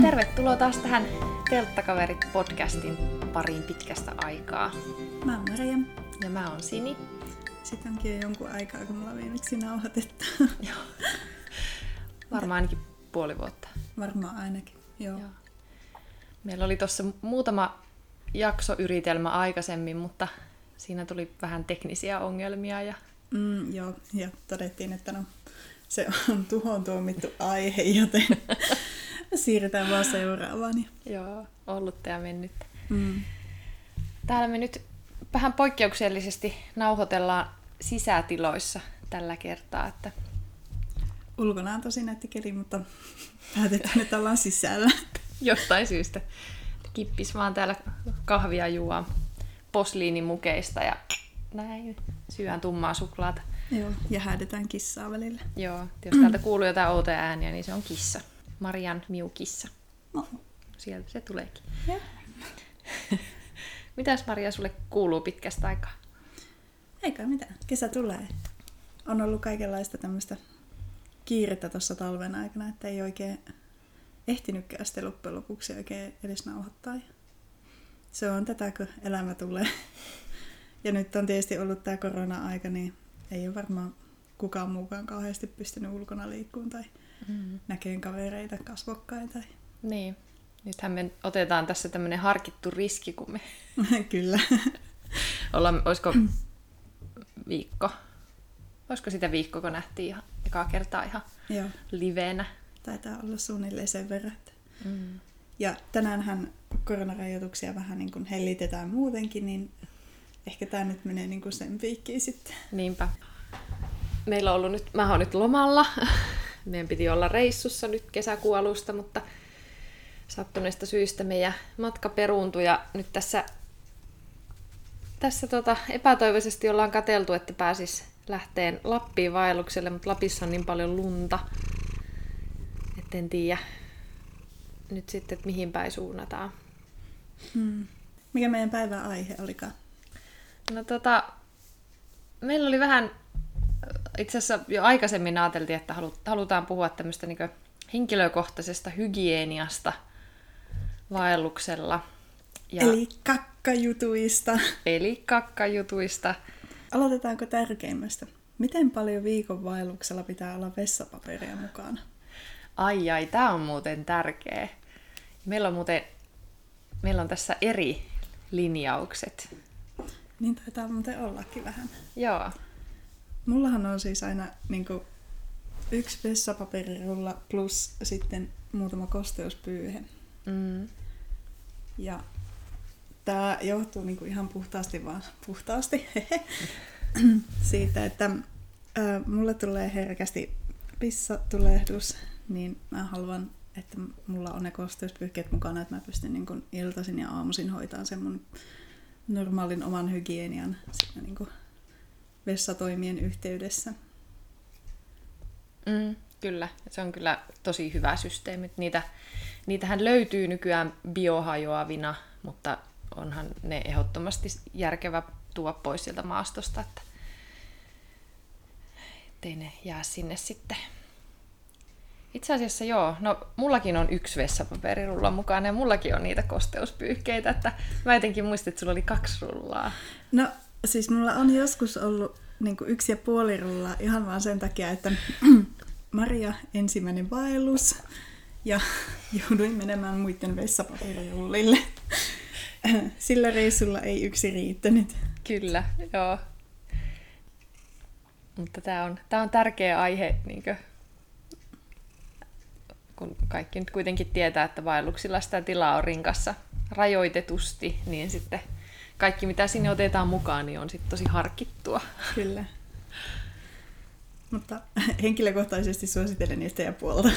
Tervetuloa taas tähän Telttakaverit-podcastin pariin pitkästä aikaa. Mä oon Maria. Ja mä oon Sini. Sitten onkin jo jonkun aikaa, kun mulla viimeksi nauhoitettu. Joo. Varmaan ainakin puoli vuotta. Varmaan ainakin, joo. joo. Meillä oli tuossa muutama jaksoyritelmä aikaisemmin, mutta siinä tuli vähän teknisiä ongelmia. Ja... Mm, joo, ja todettiin, että no, se on tuhon tuomittu aihe, joten siirretään vaan seuraavaan. Joo, ollut ja mennyt. Mm. Täällä me nyt vähän poikkeuksellisesti nauhoitellaan sisätiloissa tällä kertaa. Että... Ulkona on tosi nätti keli, mutta päätetään, että ollaan sisällä. Jostain syystä. Kippis vaan täällä kahvia juo posliinimukeista ja näin syön tummaa suklaata. Joo, ja häädetään kissaa välillä. Joo, jos täältä kuuluu jotain outoja ääniä, niin se on kissa. Marian miukissa. No. Sieltä se tuleekin. Mitäs Maria sulle kuuluu pitkästä aikaa? Eikä mitään. Kesä tulee. On ollut kaikenlaista tämmöistä kiirettä tuossa talven aikana, että ei oikein ehtinytkään sitten loppujen lopuksi oikein edes nauhoittaa. Se on tätä, kun elämä tulee. Ja nyt on tietysti ollut tämä korona-aika, niin ei ole varmaan kukaan muukaan kauheasti pystynyt ulkona liikkumaan tai mm. näkeen kavereita, kasvokkain. Tai... Niin. Nythän me otetaan tässä tämmöinen harkittu riski, kun me... Kyllä. ollaan, olisiko viikko? Olisiko sitä viikko, kun nähtiin ihan ekaa kertaa ihan Joo. livenä? Taitaa olla suunnilleen sen verran. Mm. Ja tänäänhän koronarajoituksia vähän niin kuin hellitetään muutenkin, niin ehkä tämä nyt menee niin kuin sen piikkiin sitten. Niinpä. Meillä on ollut nyt, mä oon nyt lomalla. Meidän piti olla reissussa nyt kesäkuun alusta, mutta sattuneista syistä meidän matka peruuntui ja nyt tässä, tässä tota, epätoivoisesti ollaan kateltu, että pääsis lähteen Lappiin vaellukselle, mutta Lapissa on niin paljon lunta, että en tiedä nyt sitten, että mihin päin suunnataan. Hmm. Mikä meidän päivän aihe olikaan? No tota, meillä oli vähän, itse asiassa jo aikaisemmin ajateltiin, että halutaan puhua tämmöistä niin henkilökohtaisesta hygieniasta vaelluksella. Ja Eli kakkajutuista. Eli kakkajutuista. Aloitetaanko tärkeimmästä? Miten paljon viikon vaelluksella pitää olla vessapaperia mukana? Ai ai, tämä on muuten tärkeä. Meillä on muuten, meillä on tässä eri linjaukset. Niin taitaa muuten ollakin vähän. Joo. Mullahan on siis aina niin kuin, yksi vessapaperirulla plus sitten muutama kosteuspyyhe. Mm. Ja tämä johtuu niin kuin ihan puhtaasti vaan, puhtaasti, siitä, että ä, mulle tulee herkästi pissatulehdus, niin mä haluan, että mulla on ne kosteuspyyhkeet mukana, että mä pystyn niin kuin iltaisin ja aamuisin hoitamaan sen mun normaalin oman hygienian siinä niin kuin vessatoimien yhteydessä. Mm, kyllä, se on kyllä tosi hyvä systeemi. Niitä, niitähän löytyy nykyään biohajoavina, mutta onhan ne ehdottomasti järkevä tuoda pois sieltä maastosta, että ettei ne jää sinne sitten itse asiassa joo. No, mullakin on yksi vessapaperirulla mukana ja mullakin on niitä kosteuspyyhkeitä, että mä jotenkin muistin, että sulla oli kaksi rullaa. No, siis mulla on joskus ollut niin yksi ja puoli rullaa ihan vaan sen takia, että Maria ensimmäinen vaellus ja jouduin menemään muiden vessapaperirullille. Sillä reissulla ei yksi riittänyt. Kyllä, joo. Mutta tämä on, on tärkeä aihe niin kun kaikki nyt kuitenkin tietää, että vaelluksilla sitä tilaa on rinkassa rajoitetusti, niin sitten kaikki mitä sinne otetaan mukaan, niin on sitten tosi harkittua. Kyllä. Mutta henkilökohtaisesti suosittelen yhtä ja puolta.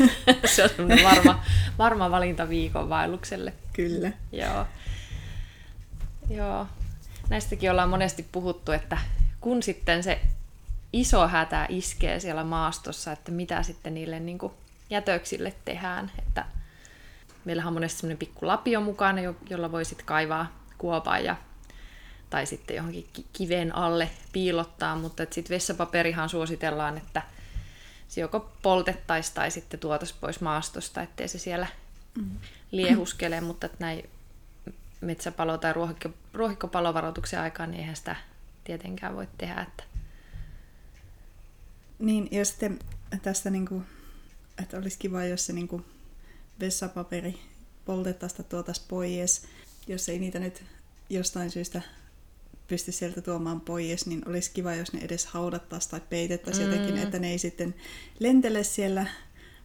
Se on semmoinen varma, varma valinta viikon vaellukselle. Kyllä. Joo. Joo. Näistäkin ollaan monesti puhuttu, että kun sitten se iso hätä iskee siellä maastossa, että mitä sitten niille niin kuin jätöksille tehdään. Että meillähän on monesti semmoinen pikku lapio mukana, jolla voi sitten kaivaa kuopaa ja tai sitten johonkin kiven alle piilottaa, mutta sitten vessapaperihan suositellaan, että se joko poltettaisiin tai sitten tuotaisiin pois maastosta, ettei se siellä mm. liehuskele, mutta että näin metsäpalo- tai ruohikko, ruohikkopalovaroituksen aikaan, niin eihän sitä tietenkään voi tehdä. Että... Niin, ja sitten tästä, niin kuin, että olisi kiva, jos se niin kuin vessapaperi poltettaisiin tuotaisiin pois, jos ei niitä nyt jostain syystä pysty sieltä tuomaan pois, niin olisi kiva, jos ne edes haudattaisiin tai peitettäisiin mm. jotenkin, että ne ei sitten lentele siellä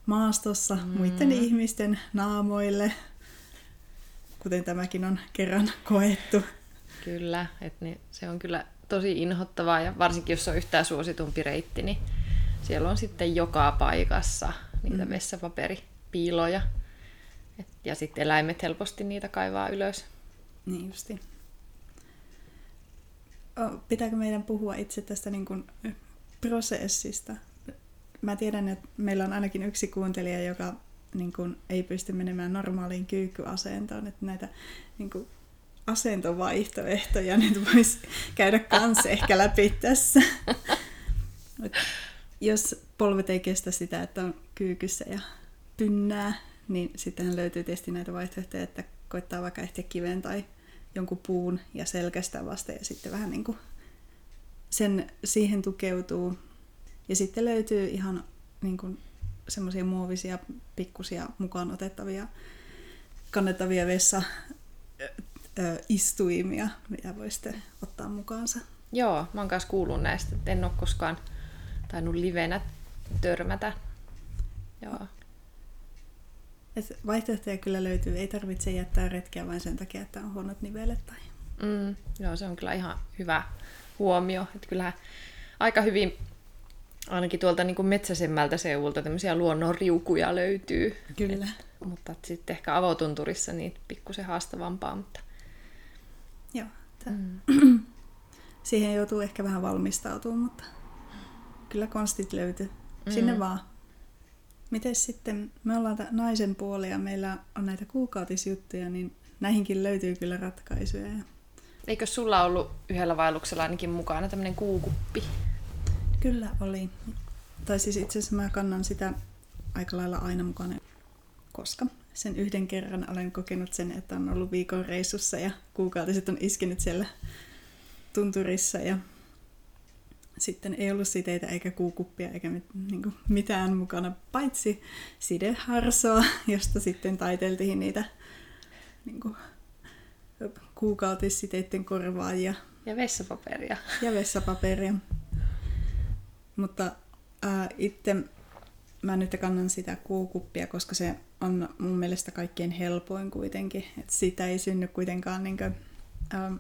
maastossa mm. muiden ihmisten naamoille, kuten tämäkin on kerran koettu. Kyllä, että niin, se on kyllä tosi inhottavaa ja varsinkin jos on yhtään suositumpi reitti, niin siellä on sitten joka paikassa niitä mm. vessapaperipiiloja. Ja sitten eläimet helposti niitä kaivaa ylös. Niin justi. Pitääkö meidän puhua itse tästä niin kuin prosessista? Mä tiedän, että meillä on ainakin yksi kuuntelija, joka niin kuin, ei pysty menemään normaaliin kyykkyasentoon, että näitä niin kuin, asentovaihtoehtoja nyt voisi käydä kanssa ehkä läpi tässä. jos polvet ei kestä sitä, että on kyykyssä ja pynnää, niin sitten löytyy tietysti näitä vaihtoehtoja, että koittaa vaikka ehtiä kiven tai jonkun puun ja selkästä vasta ja sitten vähän niin kuin sen, siihen tukeutuu. Ja sitten löytyy ihan niin kuin semmoisia muovisia, pikkusia mukaan otettavia, kannettavia vessa istuimia, mitä voi sitten ottaa mukaansa. Joo, mä oon kanssa kuullut näistä, en ole koskaan tainnut livenä törmätä. Joo. Vaihtoehtoja kyllä löytyy, ei tarvitse jättää retkeä vain sen takia, että on huonot nivelet. Tai... Mm, joo, se on kyllä ihan hyvä huomio. Että kyllähän aika hyvin ainakin tuolta niin kuin metsäisemmältä seuvulta tämmöisiä luonnon riukuja löytyy. Kyllä. Et, mutta sitten ehkä avotunturissa niin pikkusen haastavampaa. Mutta... Joo. Mm. Siihen joutuu ehkä vähän valmistautumaan, mutta kyllä konstit löytyy. Sinne mm. vaan. Miten sitten, me ollaan naisen puoli ja meillä on näitä kuukautisjuttuja, niin näihinkin löytyy kyllä ratkaisuja. Eikö sulla ollut yhdellä vaelluksella ainakin mukana tämmöinen kuukuppi? Kyllä oli. Tai siis itse asiassa mä kannan sitä aika lailla aina mukana, koska sen yhden kerran olen kokenut sen, että on ollut viikon reissussa ja kuukautiset on iskenyt siellä tunturissa ja sitten ei ollut siteitä eikä kuukuppia eikä mit, niin kuin mitään mukana, paitsi sideharsoa, josta sitten taiteltiin niitä niin kuin, kuukautissiteiden korvaajia. Ja vessapaperia. Ja vessapaperia. Mutta ää, itse mä nyt kannan sitä kuukuppia, koska se on mun mielestä kaikkein helpoin kuitenkin. Et siitä ei synny kuitenkaan niin kuin, ää,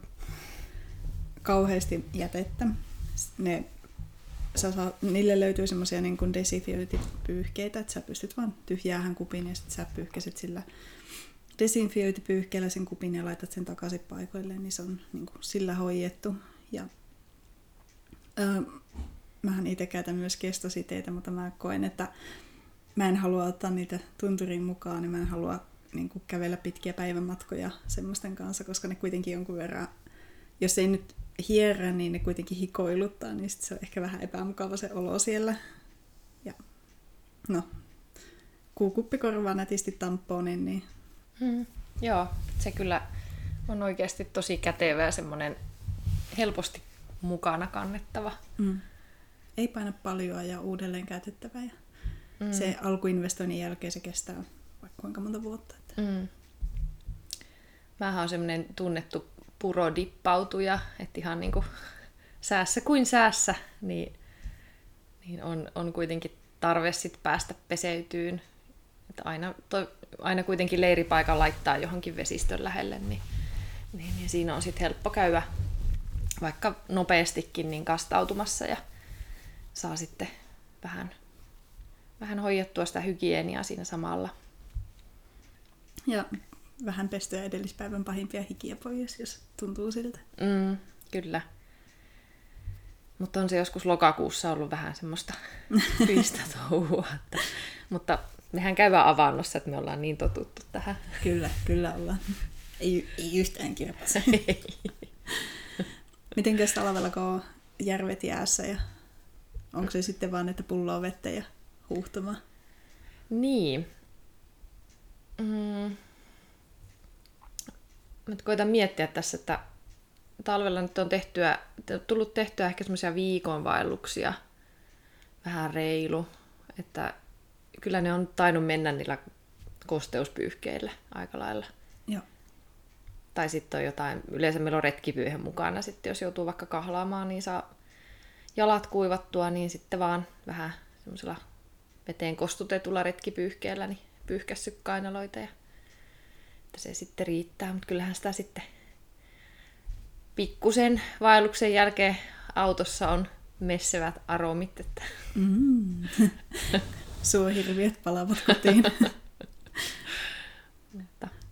kauheasti jätettä ne, sä saa, niille löytyy semmoisia niin kuin desinfiointipyyhkeitä, että sä pystyt vaan tyhjäähän kupin ja sitten sä pyyhkäset sillä desinfiointipyyhkeellä sen kupin ja laitat sen takaisin paikoilleen, niin se on niin kuin sillä hoidettu. Ja, öö, mähän itse käytän myös kestositeitä, mutta mä koen, että mä en halua ottaa niitä tunturiin mukaan, niin mä en halua niin kuin kävellä pitkiä päivämatkoja semmoisten kanssa, koska ne kuitenkin jonkun verran, jos ei nyt hierrä, niin ne kuitenkin hikoiluttaa, niin sit se on ehkä vähän epämukava se olo siellä. Ja no, kuukuppi korvaa nätisti tampoonin, niin... Hmm. Joo, se kyllä on oikeasti tosi kätevä ja semmoinen helposti mukana kannettava. Mm. Ei paina paljon ja uudelleen käytettävä. Ja mm. Se alkuinvestoinnin jälkeen se kestää vaikka kuinka monta vuotta. Että... Mm. Mähän on semmoinen tunnettu purodippautuja, että ihan niin kuin säässä kuin säässä, niin, niin on, on kuitenkin tarve sit päästä peseytyyn. Että aina, to, aina kuitenkin leiripaikan laittaa johonkin vesistön lähelle, niin, niin, niin siinä on sitten helppo käydä vaikka nopeastikin niin kastautumassa ja saa sitten vähän, vähän hoidettua sitä hygieniaa siinä samalla. Ja vähän pestyä edellispäivän pahimpia hikiä pois, jos tuntuu siltä. Mm, kyllä. Mutta on se joskus lokakuussa ollut vähän semmoista fyistä touhua. Että, mutta mehän käyvä avannossa, että me ollaan niin totuttu tähän. Kyllä, kyllä ollaan. Ei, ei yhtään kirpassa. Mitenkäs talvella, kun on järvet jäässä ja onko se sitten vaan, että pulloa vettä ja huuhtumaan? Niin, Mm, mä koitan miettiä tässä, että talvella nyt on tehtyä, tullut tehtyä ehkä semmoisia viikonvaelluksia, vähän reilu, että kyllä ne on tainnut mennä niillä kosteuspyyhkeillä aika lailla. Joo. Tai sitten on jotain, yleensä meillä on retkipyyhe mukana, sitten jos joutuu vaikka kahlaamaan, niin saa jalat kuivattua, niin sitten vaan vähän semmoisella veteen kostutetulla retkipyyhkeellä niin pyyhkässy kainaloita ja että se sitten riittää, mutta kyllähän sitä sitten pikkusen vaelluksen jälkeen autossa on messevät aromit. Että... Mm. Suohirviöt palavat kotiin.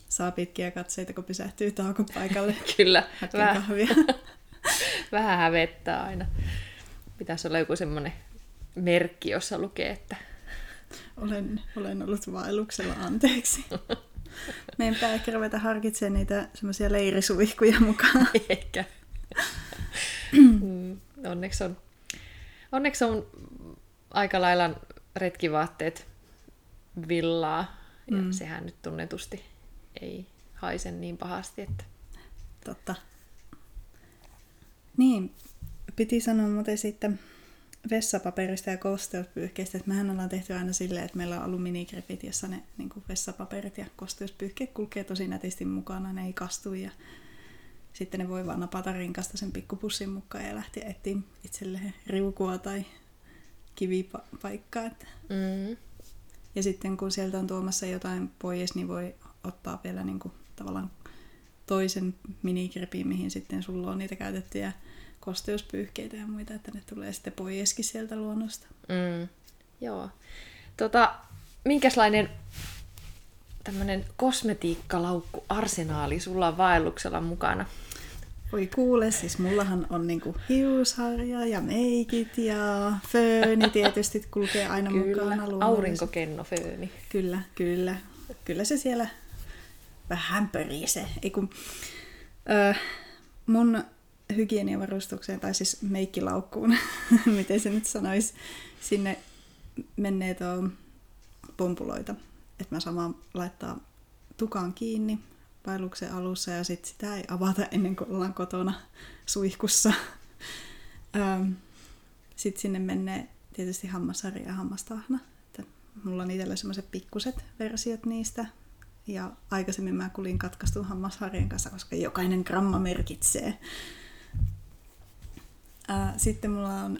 Saa pitkiä katseita, kun pysähtyy taukopaikalle. Kyllä. Vähän, kahvia. vähän hävettää aina. Pitäisi olla joku semmoinen merkki, jossa lukee, että... Olen, olen ollut vaelluksella, anteeksi. Meidän pitää ehkä ruveta harkitsemaan niitä semmoisia leirisuihkuja mukaan. Ehkä. Mm, onneksi on, onneksi on aika lailla retkivaatteet villaa. Ja mm. sehän nyt tunnetusti ei haise niin pahasti. Että... Totta. Niin, piti sanoa muuten sitten vessapaperista ja kosteuspyyhkeistä, että mehän ollaan tehty aina silleen, että meillä on ollut minigripit, jossa ne niin vessapaperit ja kosteuspyyhkeet kulkee tosi nätisti mukana, ne ei kastu ja sitten ne voi vaan napata rinkasta sen pikkupussin mukaan ja lähteä etsiä itselleen riukua tai kivipaikkaa. Että. Mm. Ja sitten kun sieltä on tuomassa jotain pois, niin voi ottaa vielä niin kuin, tavallaan toisen minigripin, mihin sitten sulla on niitä käytettyjä kosteuspyyhkeitä ja muita, että ne tulee sitten poieskin sieltä luonnosta. Mm. Joo. Tota, minkälainen tämmöinen kosmetiikkalaukku arsenaali sulla on vaelluksella mukana? Voi kuule, siis mullahan on niinku hiusharja ja meikit ja fööni tietysti kulkee aina kyllä, mukana. aurinkokennofööni. Kyllä, kyllä. Kyllä se siellä vähän pörisee. Ei kun, ö, mun hygieniavarustukseen, tai siis meikkilaukkuun, miten se nyt sanoisi, sinne menee tuo pompuloita. Että mä samaan laittaa tukan kiinni vaelluksen alussa ja sitten sitä ei avata ennen kuin ollaan kotona suihkussa. sitten sinne menee tietysti hammasharja ja hammastahna. Että mulla on itsellä semmoiset pikkuset versiot niistä. Ja aikaisemmin mä kulin katkaistun hammasharjan kanssa, koska jokainen gramma merkitsee. Sitten mulla on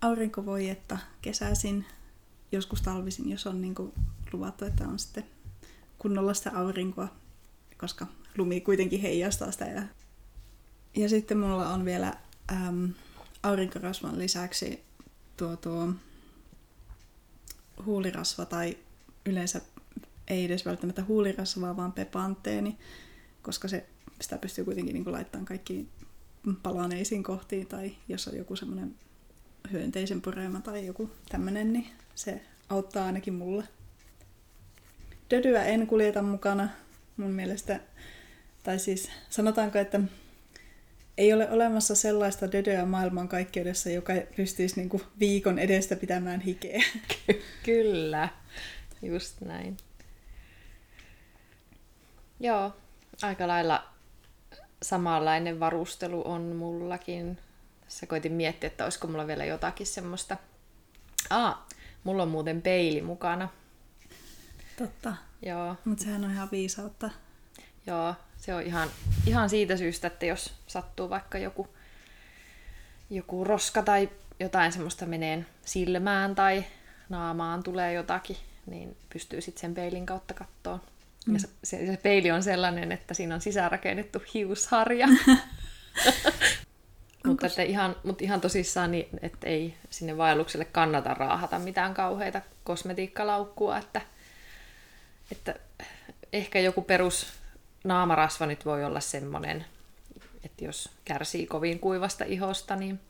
aurinkovoijetta kesäisin, joskus talvisin, jos on niin luvattu, että on sitten kunnolla sitä aurinkoa, koska lumi kuitenkin heijastaa sitä. Ja, ja sitten mulla on vielä äm, aurinkorasvan lisäksi tuo, tuo huulirasva tai yleensä ei edes välttämättä huulirasvaa, vaan pepanteeni, koska se, sitä pystyy kuitenkin niin laittamaan kaikkiin palaneisiin kohtiin tai jos on joku semmoinen hyönteisen pureema tai joku tämmöinen, niin se auttaa ainakin mulle. Dödyä en kuljeta mukana mun mielestä, tai siis sanotaanko, että ei ole olemassa sellaista dödöä maailmankaikkeudessa, joka pystyisi niinku viikon edestä pitämään hikeä. Kyllä, just näin. Joo, aika lailla samanlainen varustelu on mullakin. Tässä koitin miettiä, että olisiko mulla vielä jotakin semmoista. Aa, mulla on muuten peili mukana. Totta. Joo. Mutta sehän on ihan viisautta. Joo, se on ihan, ihan siitä syystä, että jos sattuu vaikka joku, joku roska tai jotain semmoista menee silmään tai naamaan tulee jotakin, niin pystyy sitten sen peilin kautta kattoon. Mm. Ja se, se, peili on sellainen, että siinä on sisäänrakennettu hiusharja. mutta, että ihan, mutta ihan tosissaan, niin, että ei sinne vaellukselle kannata raahata mitään kauheita kosmetiikkalaukkua, että, että ehkä joku perus naamarasva nyt voi olla semmoinen, että jos kärsii kovin kuivasta ihosta, niin,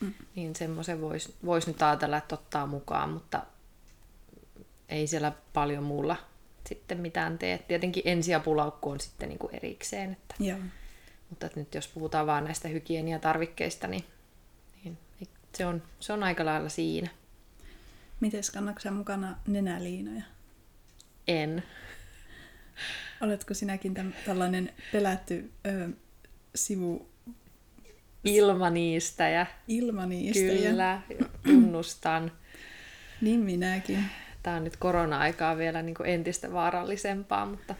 mm. niin semmoisen voisi vois nyt ajatella, että ottaa mukaan, mutta ei siellä paljon muulla sitten mitään tee. Tietenkin ensiapulaukku on sitten niin kuin erikseen. Että, Joo. Mutta että nyt jos puhutaan vaan näistä hygieniatarvikkeista, niin, niin se, on, se on aika lailla siinä. Miten kannatko mukana nenäliinoja? En. Oletko sinäkin täm, tällainen pelätty ö, sivu Ilmaniistäjä. ilmaniistäjä? Kyllä, tunnustan. Niin minäkin. Tämä on nyt korona-aikaa vielä niin kuin entistä vaarallisempaa, mutta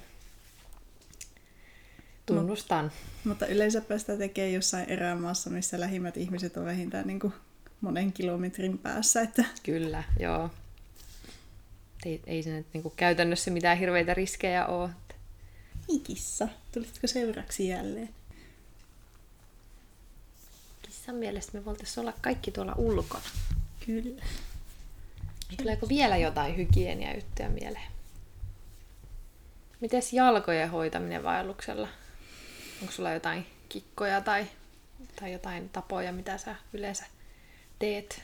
tunnustan. Mutta yleensäpä sitä tekee jossain erämaassa, missä lähimmät ihmiset on vähintään niin kuin monen kilometrin päässä. Että... Kyllä, joo. Ei, ei se nyt niin kuin käytännössä mitään hirveitä riskejä ole. Kissa, tulitko seuraksi jälleen? Kissan mielestä me voitaisiin olla kaikki tuolla ulkona. Kyllä. Tuleeko vielä jotain hygieniajuttuja mieleen? Mites jalkojen hoitaminen vaelluksella? Onko sulla jotain kikkoja tai, tai jotain tapoja, mitä sä yleensä teet?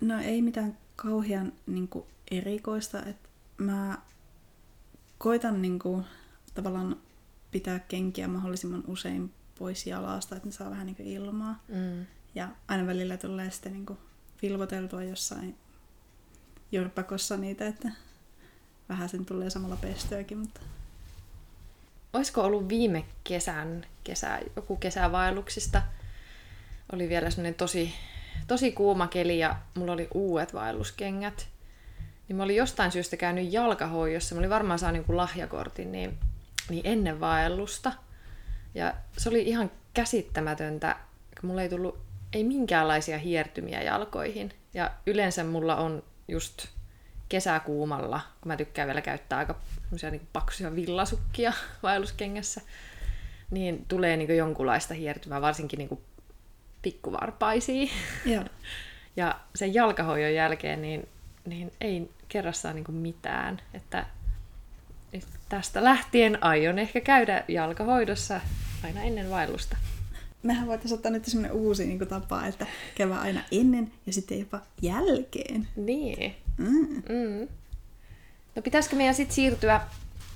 No ei mitään kauhean niin kuin, erikoista. Et mä koitan niin kuin, tavallaan pitää kenkiä mahdollisimman usein pois jalasta, että ne saa vähän niin kuin, ilmaa. Mm. Ja aina välillä tulee sitten niin kuin, vilvoteltua jossain jorpakossa niitä, että vähän sen tulee samalla pestyäkin, mutta Olisiko ollut viime kesän, kesä, joku kesävaelluksista, oli vielä semmoinen tosi, tosi kuuma keli ja mulla oli uudet vaelluskengät. Niin mä olin jostain syystä käynyt jalkahoidossa, mä olin varmaan saanut jonkun lahjakortin niin, niin ennen vaellusta. Ja se oli ihan käsittämätöntä, kun mulla ei tullut ei minkäänlaisia hiertymiä jalkoihin. Ja yleensä mulla on just kesäkuumalla, kun mä tykkään vielä käyttää aika niin paksuja villasukkia vaelluskengässä, niin tulee niin jonkunlaista hiertymää, varsinkin niin pikkuvarpaisiin. Joo. Ja sen jalkahoidon jälkeen niin, niin ei kerrassaan niin mitään. Että nyt tästä lähtien aion ehkä käydä jalkahoidossa aina ennen vaellusta. Mehän voitaisiin ottaa nyt semmoinen uusi niin tapa, että käydään aina ennen ja sitten jopa jälkeen. Niin. Mm. Mm. No pitäisikö meidän sitten siirtyä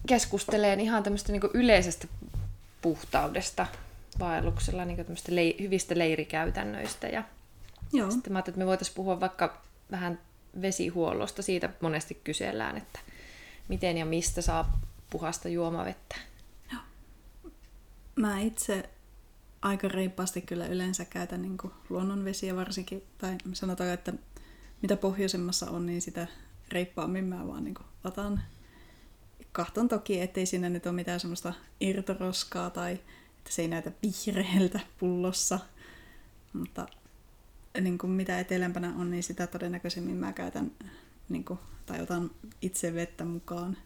keskustelemaan ihan tämmöistä niinku yleisestä puhtaudesta vaelluksella, niinku tämmöistä lei- hyvistä leirikäytännöistä. Ja Joo. sitten mä ajattelin, että me voitaisiin puhua vaikka vähän vesihuollosta. Siitä monesti kysellään, että miten ja mistä saa puhasta juomavettä. Mä itse aika reippaasti kyllä yleensä käytän niin luonnonvesiä varsinkin, tai sanotaan, että mitä pohjoisemmassa on, niin sitä reippaammin mä vaan niin kuin otan. Kahton toki, ettei siinä nyt ole mitään semmoista irtoroskaa tai että se ei näytä vihreältä pullossa, mutta niin kuin mitä etelämpänä on, niin sitä todennäköisemmin mä käytän niin kuin, tai otan itse vettä mukaan.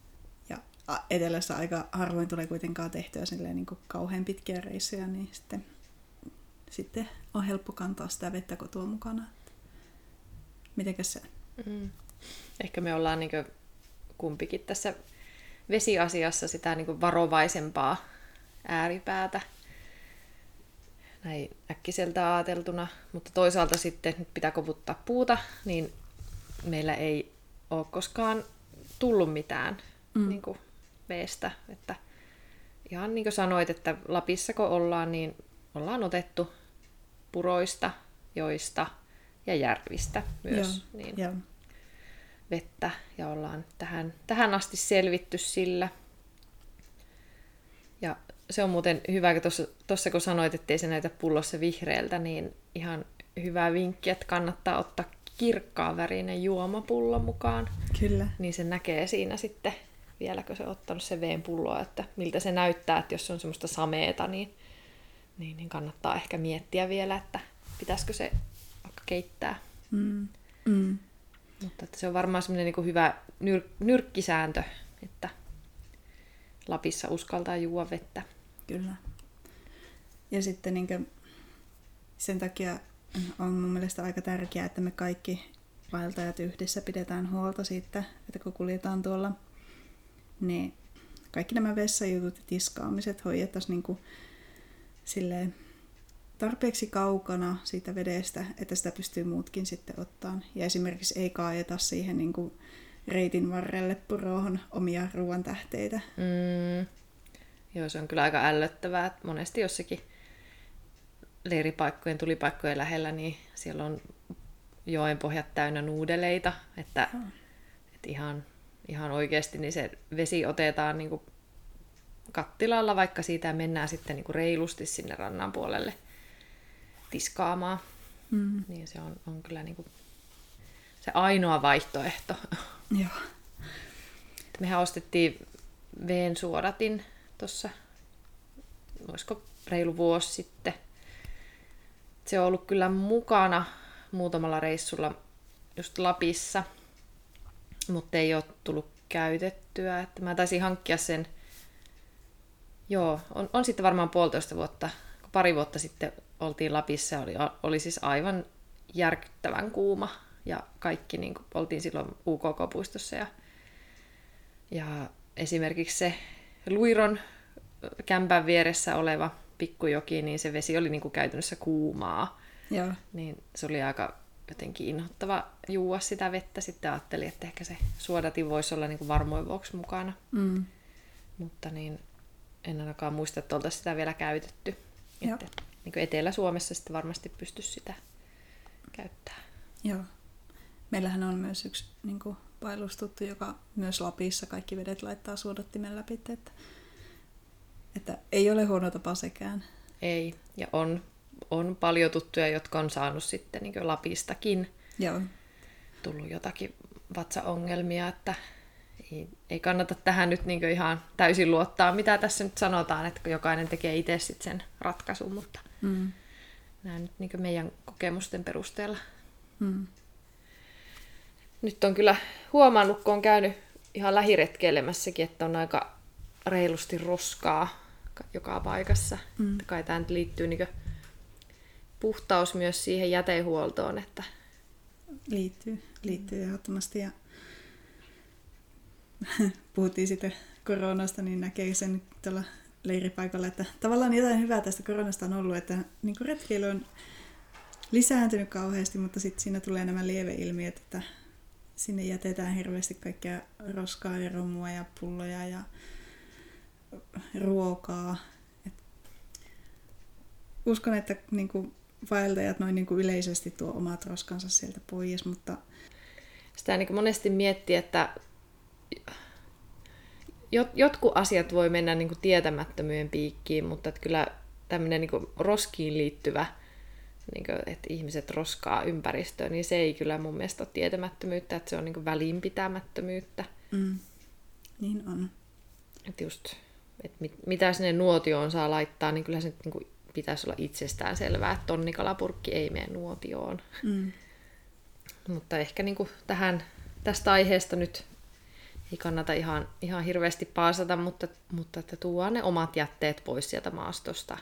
Etelässä aika harvoin tulee kuitenkaan tehtyä silleen niin kuin kauhean pitkiä reissuja, niin sitten, sitten on helppo kantaa sitä vettä kotua mukana. Mitenkäs se? Mm. Ehkä me ollaan niin kumpikin tässä vesiasiassa sitä niin varovaisempaa ääripäätä näin äkkiseltä ajateltuna, mutta toisaalta sitten nyt pitää kovuttaa puuta, niin meillä ei ole koskaan tullut mitään mm. niin kuin veestä. Että ihan niin kuin sanoit, että Lapissa kun ollaan, niin ollaan otettu puroista, joista ja järvistä myös Joo, niin joo. vettä ja ollaan tähän, tähän asti selvitty sillä. Ja se on muuten hyvä, kun tuossa kun sanoit, ettei se näytä pullossa vihreältä, niin ihan hyvä vinkki, että kannattaa ottaa kirkkaan värinen juomapullo mukaan. Kyllä. Niin se näkee siinä sitten, vielä kun se ottanut se veen pulloa, että miltä se näyttää, että jos on semmoista sameeta, niin, niin, niin kannattaa ehkä miettiä vielä, että pitäisikö se vaikka keittää. Mm. Mm. Mutta että se on varmaan semmoinen niin hyvä nyr- nyrkkisääntö, että Lapissa uskaltaa juua vettä. Kyllä. Ja sitten niin kuin, sen takia on mun mielestä aika tärkeää, että me kaikki vaeltajat yhdessä pidetään huolta siitä, että kun kuljetaan tuolla, niin kaikki nämä vessajutut ja tiskaamiset hoidettaisiin niin kuin silleen tarpeeksi kaukana siitä vedestä, että sitä pystyy muutkin sitten ottaan. Ja esimerkiksi ei kaajeta siihen niin kuin reitin varrelle purohon omia ruoan tähteitä. Mm. Joo, se on kyllä aika ällöttävää. että Monesti jossakin leiripaikkojen, tulipaikkojen lähellä, niin siellä on joen pohjat täynnä nuudeleita, että, Joo. että ihan, ihan oikeasti niin se vesi otetaan niin kuin kattilalla, vaikka siitä mennään sitten niin kuin reilusti sinne rannan puolelle tiskaamaan. Mm. Niin se on, on kyllä niin kuin se ainoa vaihtoehto. Joo. Mehän ostettiin veen suodatin tuossa, olisiko reilu vuosi sitten. Se on ollut kyllä mukana muutamalla reissulla just Lapissa, mutta ei ole tullut käytettyä. Että mä taisin hankkia sen, joo, on, on sitten varmaan puolitoista vuotta, pari vuotta sitten oltiin Lapissa, oli, oli siis aivan järkyttävän kuuma ja kaikki niin kuin, oltiin silloin UKK-puistossa ja, ja esimerkiksi se Luiron kämpän vieressä oleva pikkujoki, niin se vesi oli niin kuin käytännössä kuumaa. Joo. Niin se oli aika jotenkin inhottava juua sitä vettä. Sitten ajattelin, että ehkä se suodatin voisi olla niin kuin varmoin vuoksi mukana. Mm. Mutta niin en ainakaan muista, että oltaisiin sitä vielä käytetty. Joo. Että, niin kuin Etelä-Suomessa sitten varmasti pystyisi sitä käyttämään. Joo. Meillähän on myös yksi niin kuin, vaellustuttu, joka myös Lapissa kaikki vedet laittaa suodattimen läpi. Että, että ei ole huono tapa sekään. Ei, ja on, on paljon tuttuja, jotka on saanut sitten niin Lapistakin Joo. tullut jotakin vatsaongelmia, että ei, ei kannata tähän nyt niin ihan täysin luottaa, mitä tässä nyt sanotaan, että kun jokainen tekee itse sit sen ratkaisun, mutta Mm. nämä nyt niin meidän kokemusten perusteella. Mm. Nyt on kyllä huomannut, kun on käynyt ihan lähiretkeilemässäkin, että on aika reilusti roskaa ka- joka paikassa. Mm. Kai tämä nyt liittyy niin puhtaus myös siihen jätehuoltoon, että Liittyy, liittyy ehdottomasti. Ja puhuttiin sitten koronasta, niin näkee sen tuolla leiripaikalla, että tavallaan jotain hyvää tästä koronasta on ollut, että niin retkeily on lisääntynyt kauheasti, mutta sitten siinä tulee nämä lieveilmiöt, että sinne jätetään hirveästi kaikkea roskaa ja romua ja pulloja ja ruokaa. Et uskon, että niin kuin vaeltajat noin niin kuin yleisesti tuo omat roskansa sieltä pois, mutta sitä niin monesti miettii, että jot, jotkut asiat voi mennä niin kuin tietämättömyyden piikkiin, mutta että kyllä tämmöinen niin roskiin liittyvä, niin kuin, että ihmiset roskaa ympäristöön, niin se ei kyllä mun mielestä ole tietämättömyyttä, että se on niin kuin välinpitämättömyyttä. mm, niin on. Että just, että mit, mitä sinne nuotioon saa laittaa, niin kyllä se niin kuin pitäisi olla itsestään selvää, että tonnikalapurkki ei mene nuotioon. Mm, Mutta ehkä niin kuin tähän, tästä aiheesta nyt ei kannata ihan, ihan hirveästi paasata, mutta, mutta että tuodaan ne omat jätteet pois sieltä maastosta.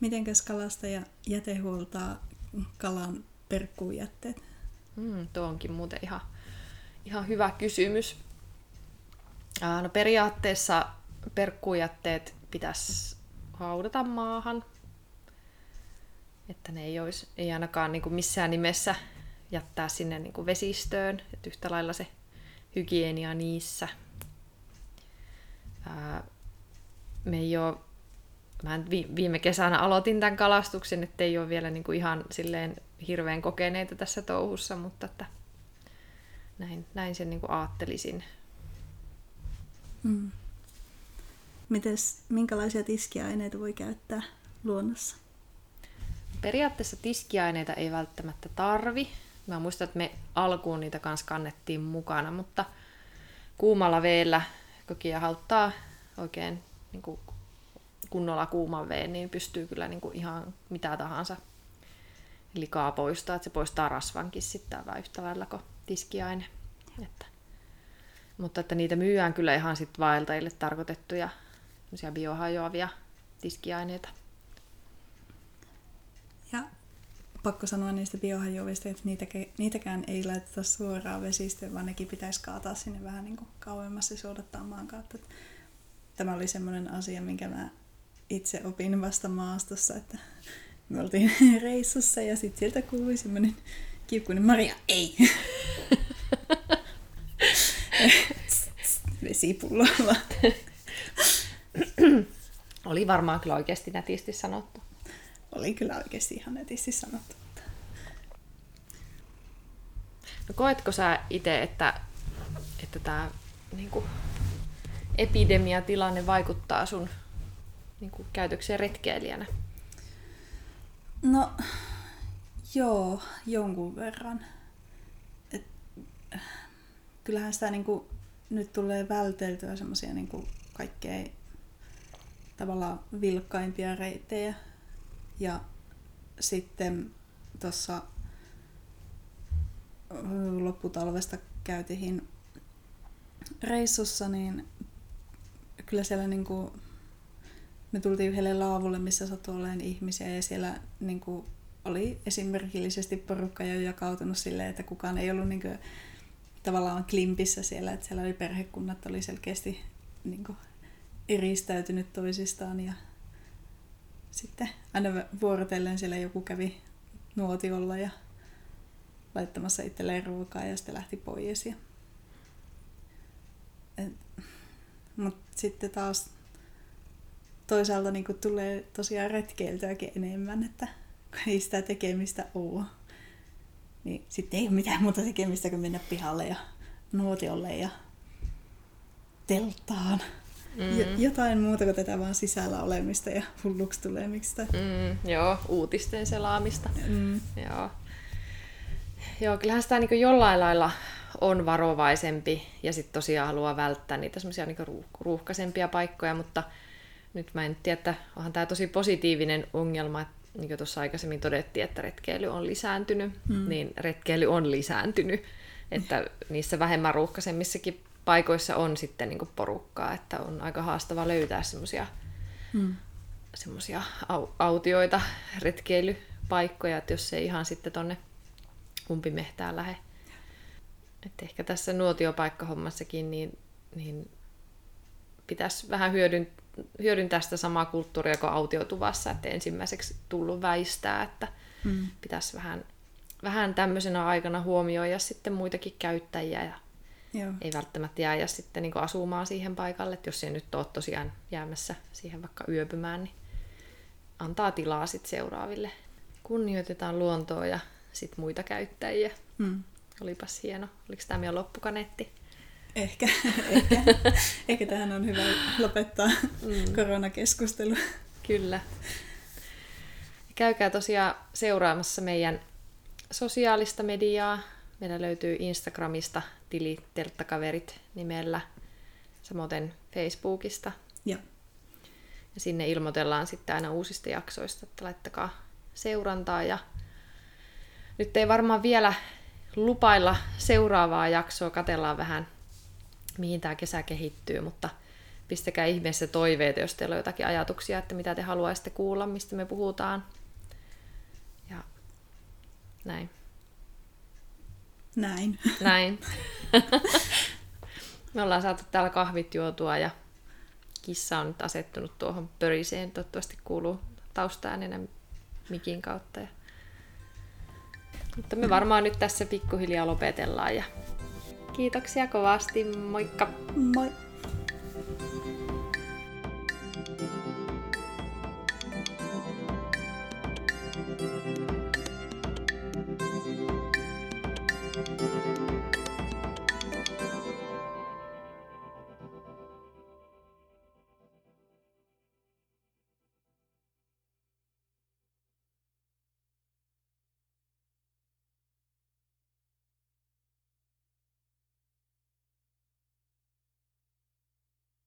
Mitenkäs kalasta ja jätehuoltaa kalan perkkuujätteet? Mm, tuo onkin muuten ihan, ihan hyvä kysymys. No periaatteessa perkkujätteet pitäisi haudata maahan, että ne ei, olisi, ei ainakaan niin kuin missään nimessä jättää sinne niin kuin vesistöön, että yhtä lailla se hygienia niissä. Ää, me ei ole, mä viime kesänä aloitin tämän kalastuksen, että ei ole vielä niin kuin ihan silleen hirveän kokeneita tässä touhussa, mutta että näin, näin sen niin kuin ajattelisin. Mm. Mites, minkälaisia tiskiaineita voi käyttää luonnossa? Periaatteessa tiskiaineita ei välttämättä tarvi. Mä muistan, että me alkuun niitä kanssa kannettiin mukana, mutta kuumalla veellä, kun kiehauttaa oikein niin kuin kunnolla kuuman veen, niin pystyy kyllä niin kuin ihan mitä tahansa likaa poistaa. Että se poistaa rasvankin sitten aivan yhtä lailla kuin tiskiaine. Että, mutta että niitä myydään kyllä ihan sit vaeltajille tarkoitettuja biohajoavia tiskiaineita. Ja pakko sanoa niistä biohajoavista, että niitäkään, ei laiteta suoraan vesistöön, vaan nekin pitäisi kaataa sinne vähän niin kuin kauemmas ja suodattaa maan kautta. Tämä oli semmoinen asia, minkä mä itse opin vasta maastossa, että me oltiin reissussa ja sitten sieltä kuului semmoinen kiukkuinen Maria, ei! Vesipullolla. Oli varmaan kyllä oikeasti nätisti sanottu. Oli kyllä oikeasti ihan netisti sanottu. No koetko sä itse, että, että tämä niin epidemiatilanne vaikuttaa sun niin kuin, käytökseen retkeilijänä? No, joo, jonkun verran. Et, kyllähän sitä niin kuin, nyt tulee välteltyä semmoisia niin kaikkein tavallaan vilkkaimpia reittejä. Ja sitten tuossa lopputalvesta käytiin reissussa, niin kyllä siellä niinku, me tultiin yhdelle laavulle, missä sattui olemaan ihmisiä ja siellä niinku, oli esimerkillisesti porukka jo jakautunut silleen, että kukaan ei ollut niinku, tavallaan klimpissä siellä, että siellä oli perhekunnat oli selkeästi niinku, eristäytynyt toisistaan ja sitten aina vuorotellen siellä joku kävi nuotiolla ja laittamassa itselleen ruokaa ja sitten lähti pois. Ja... Mutta sitten taas toisaalta niin tulee tosiaan retkeiltyäkin enemmän, että ei sitä tekemistä ole. Niin sitten ei ole mitään muuta tekemistä kuin mennä pihalle ja nuotiolle ja telttaan. Mm. jotain muuta kuin tätä vaan sisällä olemista ja hulluksi tulemista. Mm, joo, uutisten selaamista. Mm. Joo. joo, kyllähän sitä niin jollain lailla on varovaisempi ja sitten tosiaan haluaa välttää niitä semmoisia niin ruuh- ruuhkaisempia paikkoja, mutta nyt mä en tiedä, että onhan tämä tosi positiivinen ongelma, että niin kuin tuossa aikaisemmin todettiin, että retkeily on lisääntynyt, mm. niin retkeily on lisääntynyt, että niissä vähemmän ruuhkaisemmissakin paikoissa on sitten niin porukkaa, että on aika haastava löytää semmoisia semmosia au- autioita, retkeilypaikkoja, että jos ei ihan sitten tonne umpimehtään lähde. Että ehkä tässä nuotiopaikkahommassakin niin, niin pitäisi vähän hyödyn, hyödyntää sitä samaa kulttuuria kuin autiotuvassa, että ensimmäiseksi tullut väistää, että hmm. pitäisi vähän, vähän tämmöisenä aikana huomioida sitten muitakin käyttäjiä ja Joo. ei välttämättä jää sitten niin asumaan siihen paikalle, että jos ei nyt ole tosiaan jäämässä siihen vaikka yöpymään, niin antaa tilaa sitten seuraaville. Kunnioitetaan luontoa ja sitten muita käyttäjiä. Mm. Olipas hieno. Oliko tämä meidän loppukaneetti? Ehkä, ehkä. ehkä tähän on hyvä lopettaa mm. koronakeskustelu. Kyllä. Käykää tosiaan seuraamassa meidän sosiaalista mediaa. Meillä löytyy Instagramista tili Telttakaverit nimellä, samoin Facebookista. Ja. ja sinne ilmoitellaan sitten aina uusista jaksoista, että laittakaa seurantaa. Ja nyt ei varmaan vielä lupailla seuraavaa jaksoa, katellaan vähän mihin tämä kesä kehittyy, mutta pistäkää ihmeessä toiveita, jos teillä on jotakin ajatuksia, että mitä te haluaisitte kuulla, mistä me puhutaan. Ja näin. Näin. Näin. Me ollaan saatu täällä kahvit juotua ja kissa on nyt asettunut tuohon pöriseen. Toivottavasti kuuluu taustaäänenä mikin kautta. Ja... Mutta me varmaan nyt tässä pikkuhiljaa lopetellaan ja kiitoksia kovasti. Moikka! Moi!